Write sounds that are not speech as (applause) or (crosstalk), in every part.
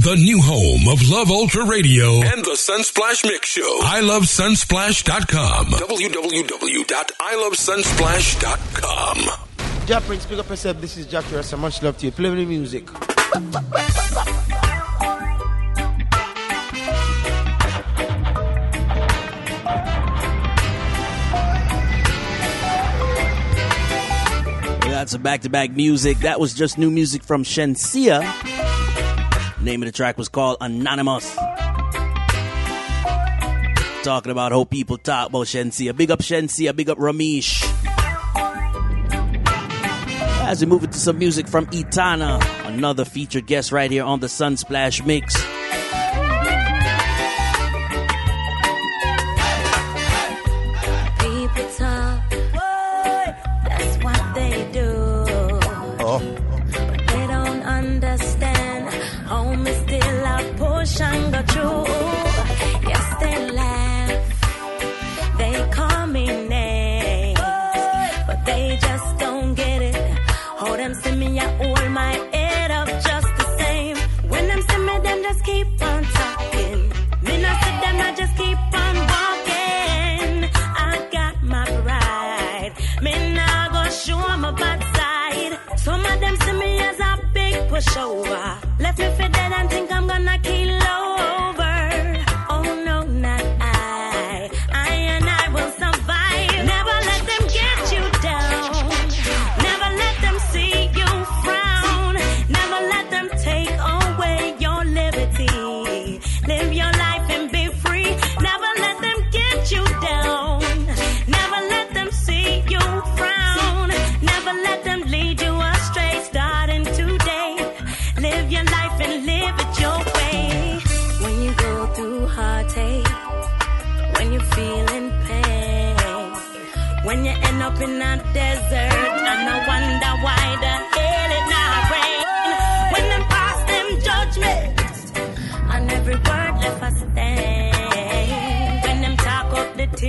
The new home of Love Ultra Radio and the Sunsplash Mix Show. I love sunsplash.com. www.ilovesunsplash.com. Jack Prince, pick up yourself. This is Jack Rasta. Much love to you. Play the music. We got some back-to-back music. That was just new music from Shenseea. Name of the track was called Anonymous. Talking about how people talk about Shenseea. Big up Shenseea, big up Ramesh. As we move into some music from Etana, another featured guest right here on the Sunsplash Mix.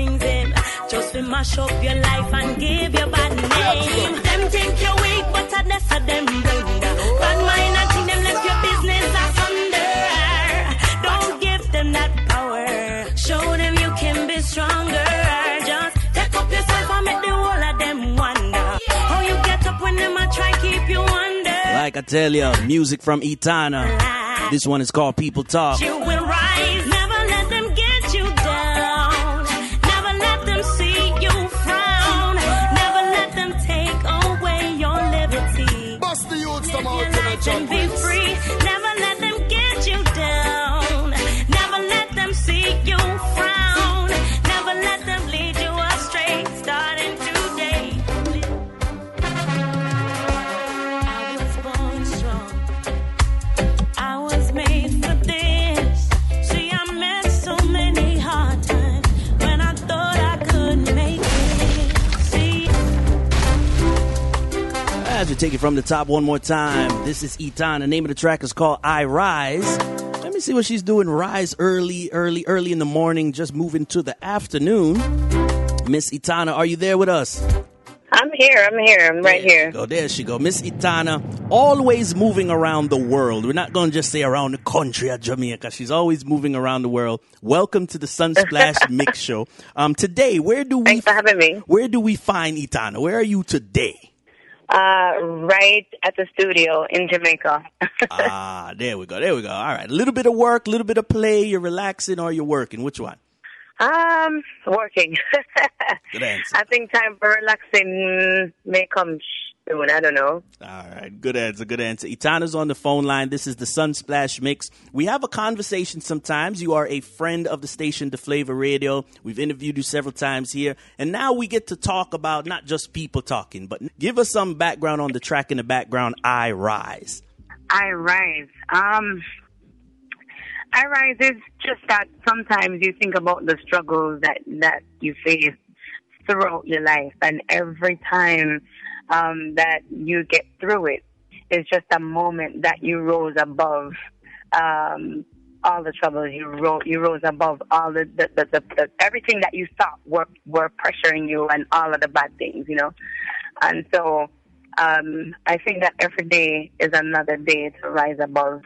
Things them, just to mash up your life and give you bad name. Them think you're weak, but I a them blunder. Bad mind and think them left your business asunder. Don't give them that power. Show them you can be stronger. Just take up yourself and make the whole of them wonder. How you get up when them a try keep you under. Like I tell ya, music from Etana. This one is called People Talk. You will rise. Never take it from the top one more time, this is Etan. The name of the track is called I Rise. Let me see what she's doing. Rise early, early, early in the morning, just moving to the afternoon. Miss Etana, are you there with us? I'm here. I'm here. I'm right There here. go. There she go. Miss Etana, always moving around the world. We're not going to just say around the country of Jamaica. She's always moving around the world. Welcome to the Sunsplash (laughs) Mix Show. Um, today, where do we Thanks for having me. where do we find Etana? Where are you today? Uh, right at the studio in Jamaica. (laughs) ah, there we go. There we go. All right. A little bit of work, a little bit of play. You're relaxing or you're working. Which one? um, working. (laughs) Good answer. I think time for relaxing may come I don't know. All right, good answer, good answer. Etana's on the phone line. This is the Sunsplash Mix. We have a conversation sometimes. You are a friend of the station, The Flavor Radio. We've interviewed you several times here. And now we get to talk about not just people talking, but give us some background on the track in the background, I Rise. I rise. Um, I rise is just that sometimes you think about the struggles that that you face throughout your life, and every time um, that you get through it, it's just a moment that you rose above um, all the troubles. You rose, you rose above all the, the, the, the, the everything that you thought were were pressuring you, and all of the bad things, you know. And so, um, I think that every day is another day to rise above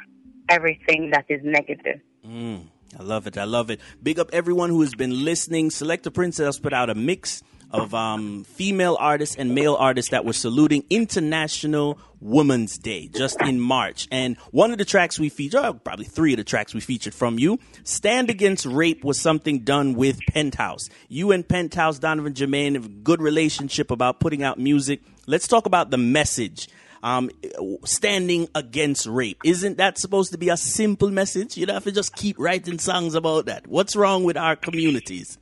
everything that is negative. Mm, I love it. I love it. Big up everyone who has been listening. Select Selector Princess put out a mix of um, female artists and male artists that were saluting International Women's Day just in March. And one of the tracks we featured, oh, probably three of the tracks we featured from you, Stand Against Rape was something done with Penthouse. You and Penthouse, Donovan Germain, have a good relationship about putting out music. Let's talk about the message. Um, standing against rape. Isn't that supposed to be a simple message? You don't have to just keep writing songs about that. What's wrong with our communities?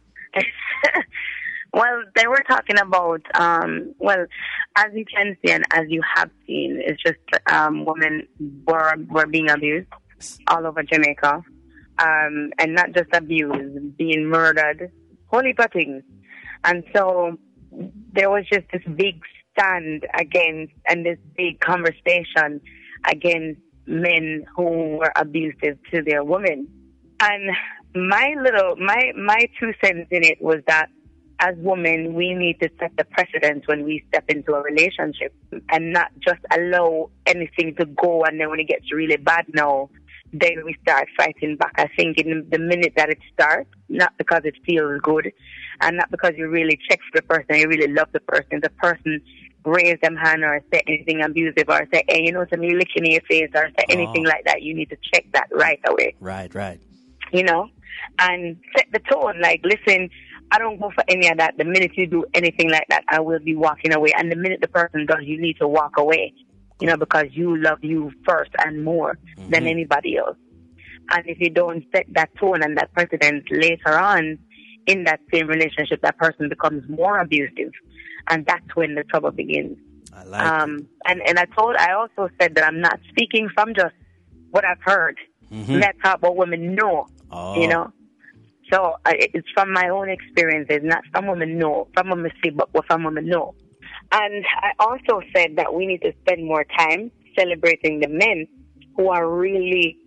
Well, they were talking about, um, well, as you can see and as you have seen, it's just um, women were were being abused all over Jamaica, um, and not just abused, being murdered, holy things. And so there was just this big stand against and this big conversation against men who were abusive to their women. And my little, my my two cents in it was that as women, we need to set the precedent when we step into a relationship and not just allow anything to go. And then when it gets really bad now, then we start fighting back. I think in the minute that it starts, not because it feels good and not because you really check for the person, you really love the person, the person raise them hand or say anything abusive or say, hey, you know, some you licking in your face or say oh. anything like that, you need to check that right away. Right, right. You know, and set the tone. Like, listen, I don't go for any of that. The minute you do anything like that, I will be walking away. And the minute the person does, you need to walk away, you know, because you love you first and more mm-hmm. than anybody else. And if you don't set that tone and that precedent later on in that same relationship, that person becomes more abusive. And that's when the trouble begins. I like um, and, and I told, I also said that I'm not speaking from just what I've heard. Mm-hmm. That's how what women know, oh. you know. So uh, it's from my own experiences, not from women know, from women see, but what from women know. And I also said that we need to spend more time celebrating the men who are really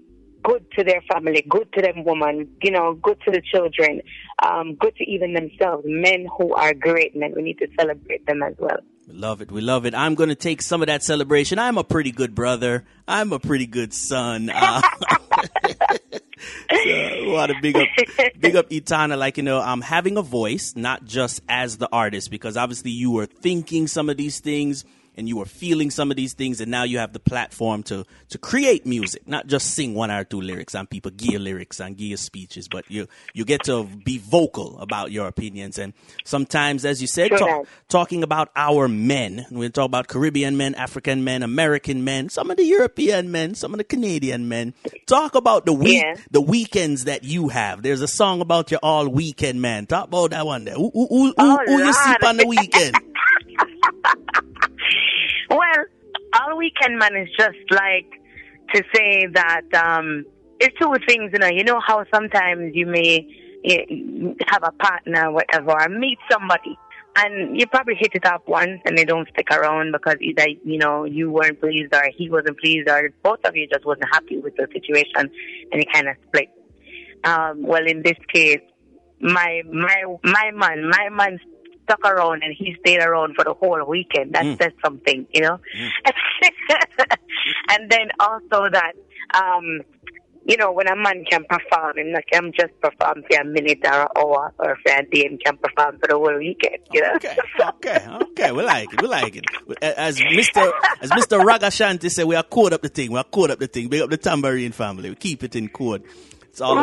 good to their family, good to them women, you know, good to the children, um, good to even themselves. Men who are great men, we need to celebrate them as well. We love it. We love it. I'm going to take some of that celebration. I'm a pretty good brother. I'm a pretty good son. Uh, (laughs) (laughs) (laughs) so, to big up, big up Etana. Like you know, I'm having a voice, not just as the artist, because obviously you were thinking some of these things and you were feeling some of these things, and now you have the platform to to create music, not just sing one or two lyrics and people gear lyrics and gear speeches, but you you get to be vocal about your opinions. And sometimes, as you said, talk, talking about our men, we talk about Caribbean men, African men, American men, some of the European men, some of the Canadian men. Talk about the week, yeah. the weekends that you have. There's a song about your all weekend man. Talk about that one there. Who, who, who, oh, who you sleep on the weekend? (laughs) All weekend man is just like to say that um, it's two things, you know. You know how sometimes you may have a partner, whatever, or meet somebody, and you probably hit it up once and they don't stick around because either you know you weren't pleased or he wasn't pleased or both of you just wasn't happy with the situation and it kind of split. Um, well, in this case, my my my man, my man stuck around and he stayed around for the whole weekend. That mm. says something, you know. Mm. (laughs) and then also that, um, you know, when a man can perform, and I'm just perform for a minute or an hour or for a day and can perform for the whole weekend, you know. Okay, okay, okay. We like it. We like it. As Mr. as Mr. Ragashanti said, we are code up the thing. We are code up the thing. Big up the tambourine family. We keep it in code. It's all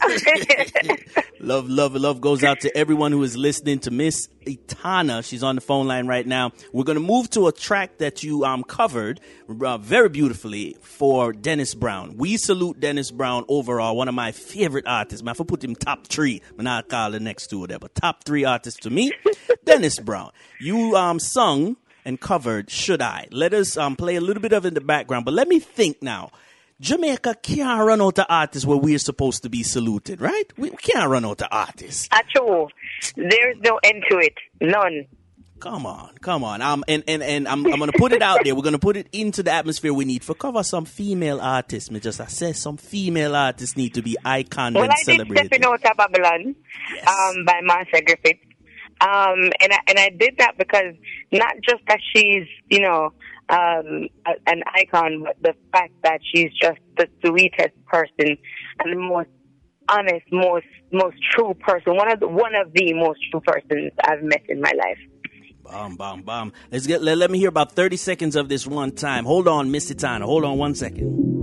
(laughs) love, love, love goes out to everyone who is listening to Miss Etana. She's on the phone line right now. We're going to move to a track that you um, covered uh, very beautifully for Dennis Brown. We salute Dennis Brown overall, one of my favorite artists. Man, if I put him top three, I'm not call the next two there, but top three artists to me, (laughs) Dennis Brown. You um, sung and covered Should I. Let us um, play a little bit of it in the background, but let me think now. Jamaica can't run out of artists where we're supposed to be saluted, right? We can't run out of artists. At all. There's no end to it. None. Come on, come on. Um, and, and, and I'm, I'm going to put it out there. We're going to put it into the atmosphere we need for cover some female artists. Me just I say some female artists need to be icon well, and I celebrated. Well, I did Stepping Out of Babylon yes. um, by Marcia Griffith. Um, and I, and I did that because not just that she's, you know, um, a- an icon, but the fact that she's just the sweetest person and the most honest, most most true person. One of the, one of the most true persons I've met in my life. Bomb, bomb, bomb. Let's get. Let, let me hear about thirty seconds of this one time. Hold on, Miss Etana. Hold on one second.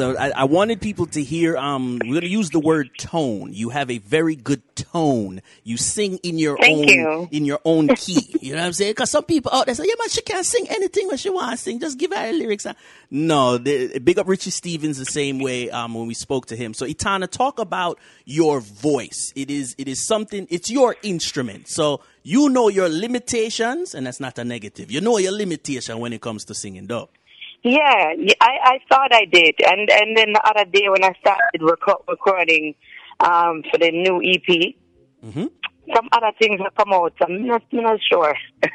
All right, right. So I, I wanted people to hear. Um, we're going to use the word tone. You have a very good tone. You sing in your Thank own you. in your own key. you know what I'm saying? Because some people out there say, "Yeah, man, she can't sing anything when she wants to sing. Just give her the lyrics." No, the, big up Richie Stephens the same way. Um, when we spoke to him. So Etana, talk about your voice. It is it is something. It's your instrument. So you know your limitations, and that's not a negative. You know your limitation when it comes to singing, though. Yeah, I, I thought I did, and and then the other day when I started reco- recording um, for the new EP, Mhm. some other things have come out. I'm not, I'm not sure. (laughs) (laughs)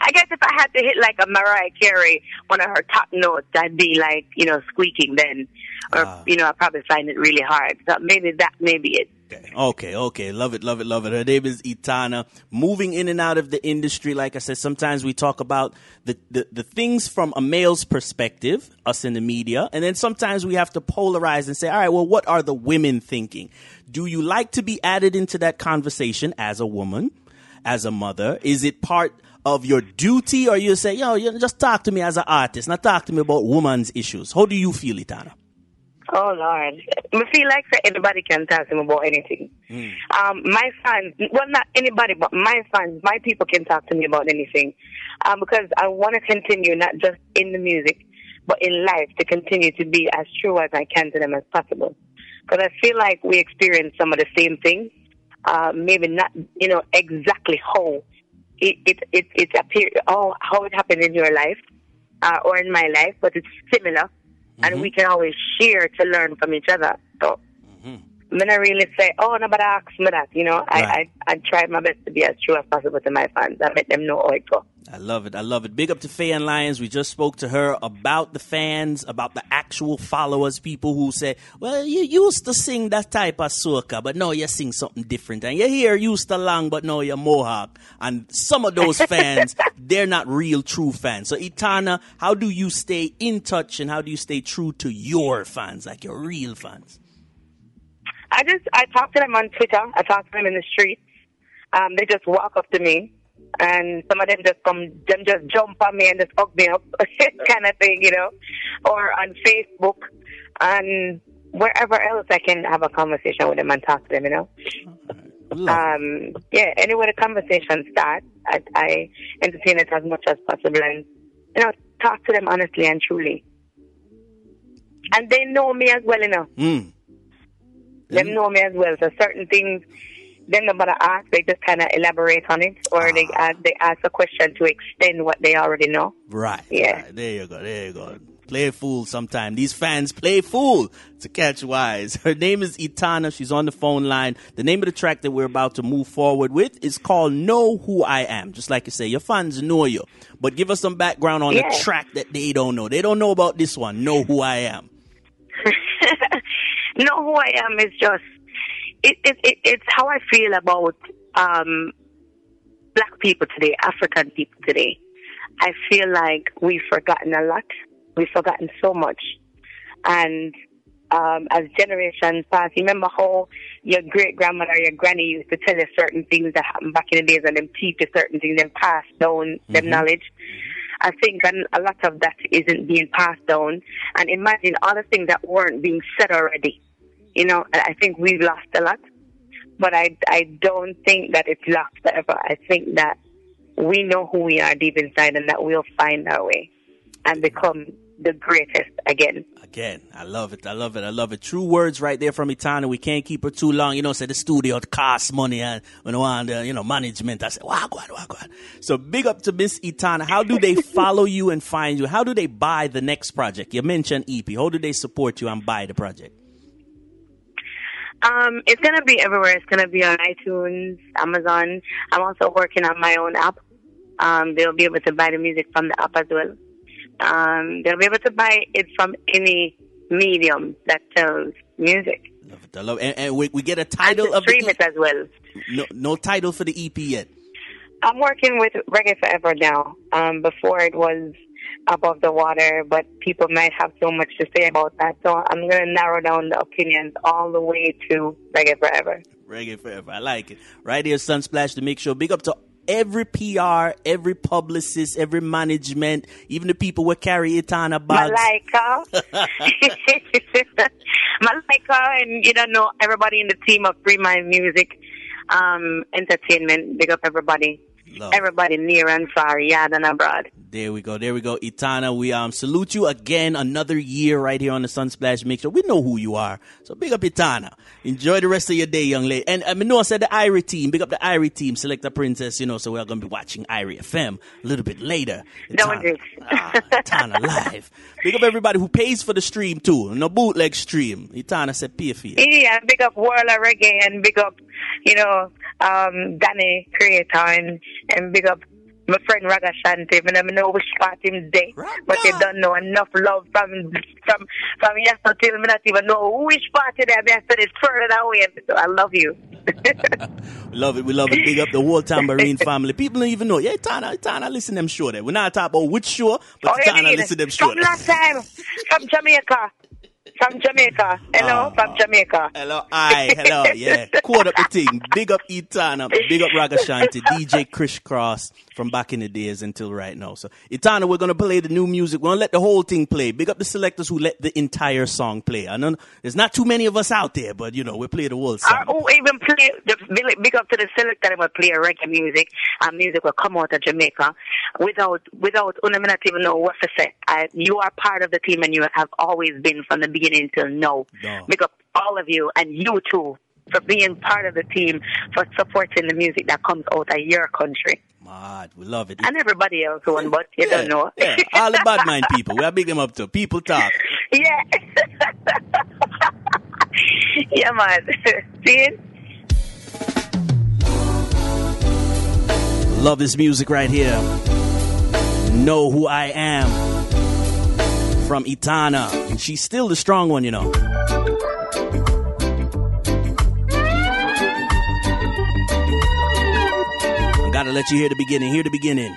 I guess if I had to hit like a Mariah Carey, one of her top notes, I'd be like, you know, squeaking then, or Ah. you know, I'd probably find it really hard. So maybe that may be it. Okay, okay. Love it, love it, love it. Her name is Etana. Moving in and out of the industry, like I said, sometimes we talk about the, the, the things from a male's perspective, us in the media, and then sometimes we have to polarize and say, all right, well, what are the women thinking? Do you like to be added into that conversation as a woman, as a mother? Is it part of your duty, or you say, yo, you just talk to me as an artist, not talk to me about women's issues? How do you feel, Etana? Oh Lord, I feel like that anybody can talk to me about anything. Um, my fans, well, not anybody, but my fans, my people can talk to me about anything, um, because I want to continue not just in the music, but in life to continue to be as true as I can to them as possible. Because I feel like we experience some of the same things, uh, maybe not, you know, exactly how it it it, it appear, oh, how it happened in your life, uh, or in my life, but it's similar and we mm-hmm. can always share to learn from each other. So, I'm gonna really say, oh, nobody asked me that. You know, Right. I, I I try my best to be as true as possible to my fans. I let them know how it goes. I love it. I love it. Big up to Fay-Ann Lyons. We just spoke to her about the fans, about the actual followers, people who say, well, you used to sing that type of soca, but now you sing something different. And your hair used to long, but now you're mohawk. And some of those (laughs) fans, they're not real true fans. So Etana, how do you stay in touch and how do you stay true to your fans, like your real fans? I just I talk to them on Twitter. I talk to them in the streets. Um, they just walk up to me, and some of them just come, them just jump on me and just hug me up, (laughs) kind of thing, you know, or on Facebook and wherever else I can have a conversation with them and talk to them, you know. Um, yeah, anywhere the conversation starts, I, I entertain it as much as possible and, you know, talk to them honestly and truly. And they know me as well, enough. Mm. Them know me as well. So certain things, them nobody ask, they just kind of elaborate on it or they, ah. ask, they ask a question to extend what they already know. Right. Yeah. right. There you go. There you go. Play fool sometime. These fans play fool to catch wise. (laughs) Her name is Etana. She's on the phone line. The name of the track that we're about to move forward with is called Know Who I Am. Just like you say, your fans know you. But give us some background on Yeah. the track that they don't know. They don't know about this one. Know Who I Am. (laughs) know who I am is just it, it, it it's how I feel about um black people today, African people today. I feel like we've forgotten a lot. We've forgotten so much. And um as generations pass, you remember how your great grandmother your granny used to tell you certain things that happened back in the days and them teach you certain things and pass down them knowledge. I think a lot of that isn't being passed down. And imagine all the things that weren't being said already. You know, I think we've lost a lot. But I, I don't think that it's lost forever. I think that we know who we are deep inside and that we'll find our way and become the greatest again. Again, I love it. I love it. I love it. True words right there from Etana. We can't keep her too long. You know, say the studio costs money and I want the, you know, management. I said, wow, God, wow, God. So big up to Miss Etana. How do they (laughs) follow you and find you? How do they buy the next project? You mentioned EP. How do they support you and buy the project? Um, it's gonna be everywhere. It's gonna be on iTunes, Amazon. I'm also working on my own app. Um, they'll be able to buy the music from the app as well. Um, they'll be able to buy it from any medium that sells music. Love it. I love it. And, and we, we get a title of stream the it as well. No, no title for the EP yet. I'm working with Reggae Forever now. Um, before it was above the water, but people might have so much to say about that. So I'm going to narrow down the opinions all the way to Reggae Forever. Reggae Forever. I like it. Right here, Sunsplash, the Make Show. Big up to every PR, every publicist, every management, even the people who carry Etana bags. Malika. Malika, and you don't know everybody in the team of Freemind Music um, Entertainment. Big up everybody. Love. Everybody near and far, yard and abroad. There we go. There we go. Etana, we um salute you again another year right here on the Sunsplash Mix Show. We know who you are. So big up Etana. Enjoy the rest of your day, young lady. And I mean, no, I said the Irie team. Big up the Irie team. Selecta Princess, you know, so we're going to be watching Irie FM a little bit later. Don't do ah, Etana live. Big up everybody who pays for the stream too. No bootleg stream. Etana said pay for you. Yeah, big up World of Reggae and big up, you know, um, Danny Creator and, and big up my friend Raga Shanti. I don't know which part him day, but they don't know enough love from from from yesterday till me not even know which part of them. I it's further away. So I love you. (laughs) love it. We love it. Big up the whole Tambourine family. People don't even know. Yeah, Tana, Tana, listen them show there. We're not talking about which show, but oh, Tana, listen them show From last time, from Jamaica from Jamaica. Hello, uh, from Jamaica. Hello, I, hello, yeah. (laughs) Quote up the thing. Big up Etana, big up Ragashanti, (laughs) DJ Chris Cross from back in the days until right now. So, Etana, we're gonna play the new music. We're gonna let the whole thing play. Big up the selectors who let the entire song play. I know there's not too many of us out there, but you know, we play the whole song. Uh, who even play, the, big up to the selector that will play reggae music, and music will come out of Jamaica without, without, not even know what to say. I, you are part of the team and you have always been from the beginning till now. No. Big up all of you and you too for being part of the team, for supporting the music that comes out of your country. Mad, we love it. And everybody else one, but you yeah, don't know. yeah, all the bad mind people. We are big them up to people talk. (laughs) Yeah. (laughs) yeah, man. (laughs) See Love this music right here. Know who I am. From Etana. She's still the strong one, you know. I gotta let you hear the beginning. Hear the beginning.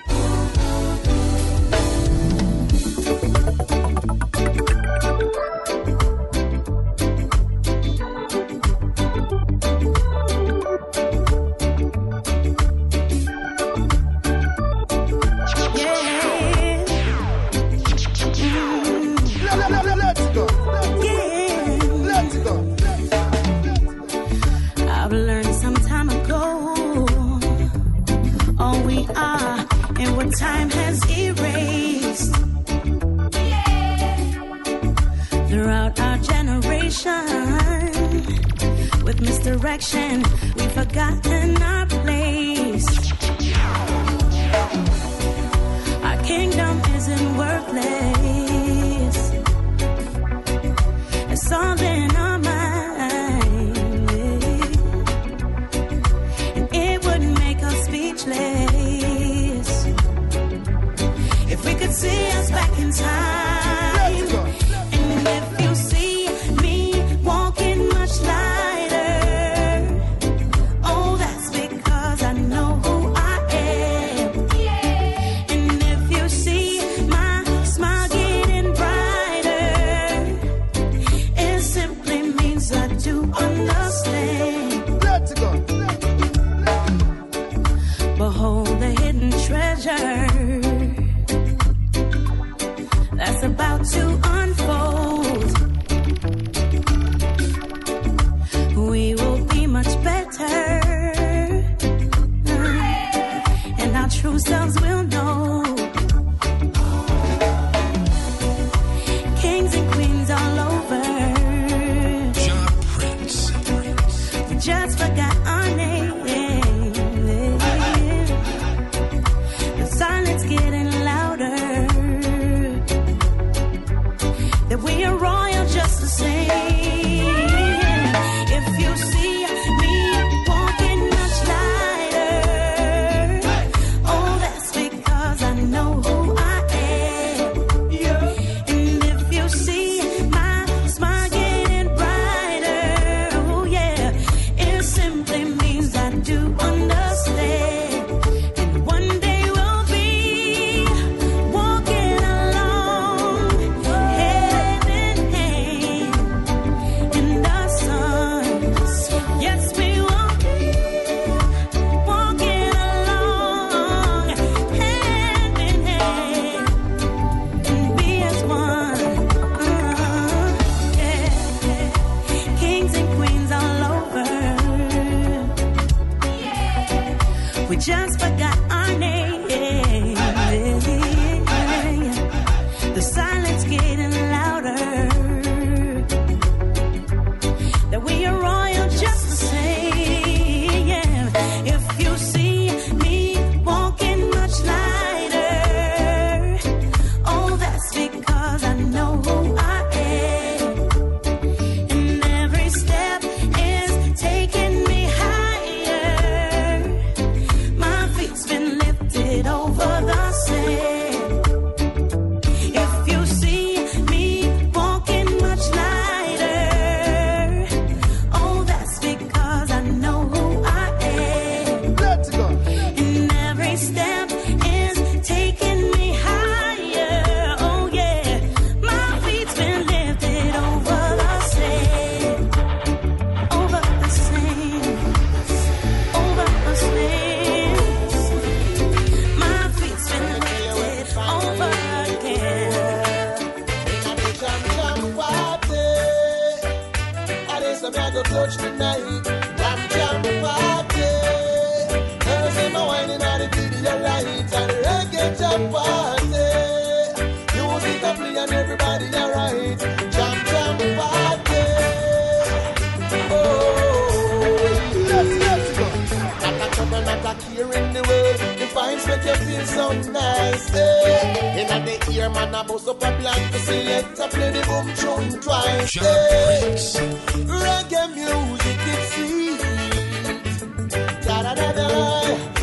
Her man a bust up a plan to select a play the boom chum twice. Hey. Reggae music it's sweet. Da da da da.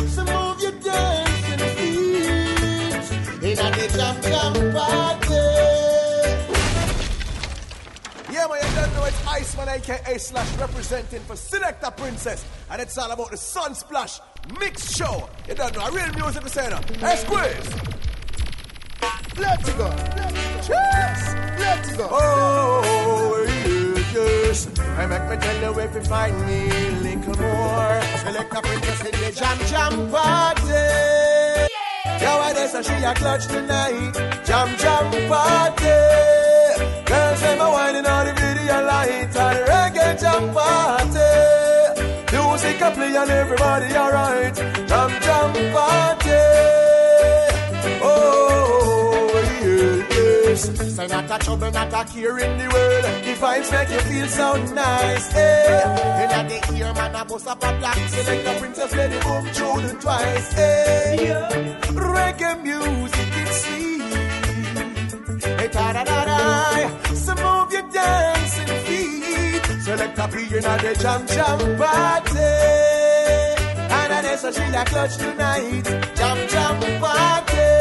So move your dancing feet in a the jam jam party. Yeah, my young don't know it's Iceman, aka Slash, representing for Selecta Princess, and it's all about the Sunsplash mix show. You don't know, I real music, you say. Hey, Squeeze! Let's go. Let's. Let's go. Oh, yes. I make me tell you if you find me, a little more. Select a princess in the jam jam party. Yeah, I yeah, so she a clutch tonight. Jam jam party. Girls, them a whining on the video light and reggae jam party. Music a play and everybody alright. Jam jam party. Money not a trouble, not a care in the world. The vibes make you feel so nice, eh? In a the ear, man, I bust up a black. Select the princess, let it boom, children twice, eh? Yeah. Reggae music, it's sweet. Hey, ta-da-da-da. So move your dancing feet. Select you're not a the jam jam party. And I so she like clutch tonight. Jam jam party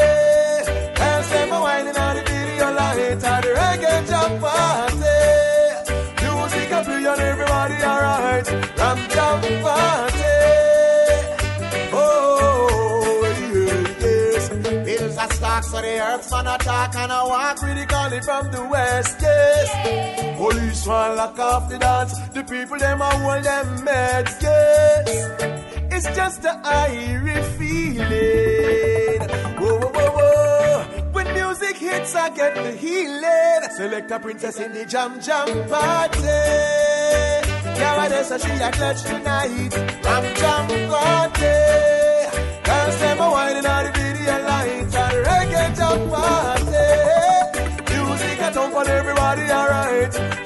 night at the reggae jam party. Music a play and everybody alright. Ram jam party. Oh yeah, yes. Bills are stock, so the herbs man attack and I walk critically from the west. Yes. Yeah. Police man lock off the dance. The people them a hold them meds. Yes. It's just the Irish feeling. dance, I uh, get the healing. Select a princess in the jam jam party. Cowardice, she a clutch tonight. Jam jam party. Girls, them a whining on the video lights. A reggae jam party. Music at home for everybody, alright.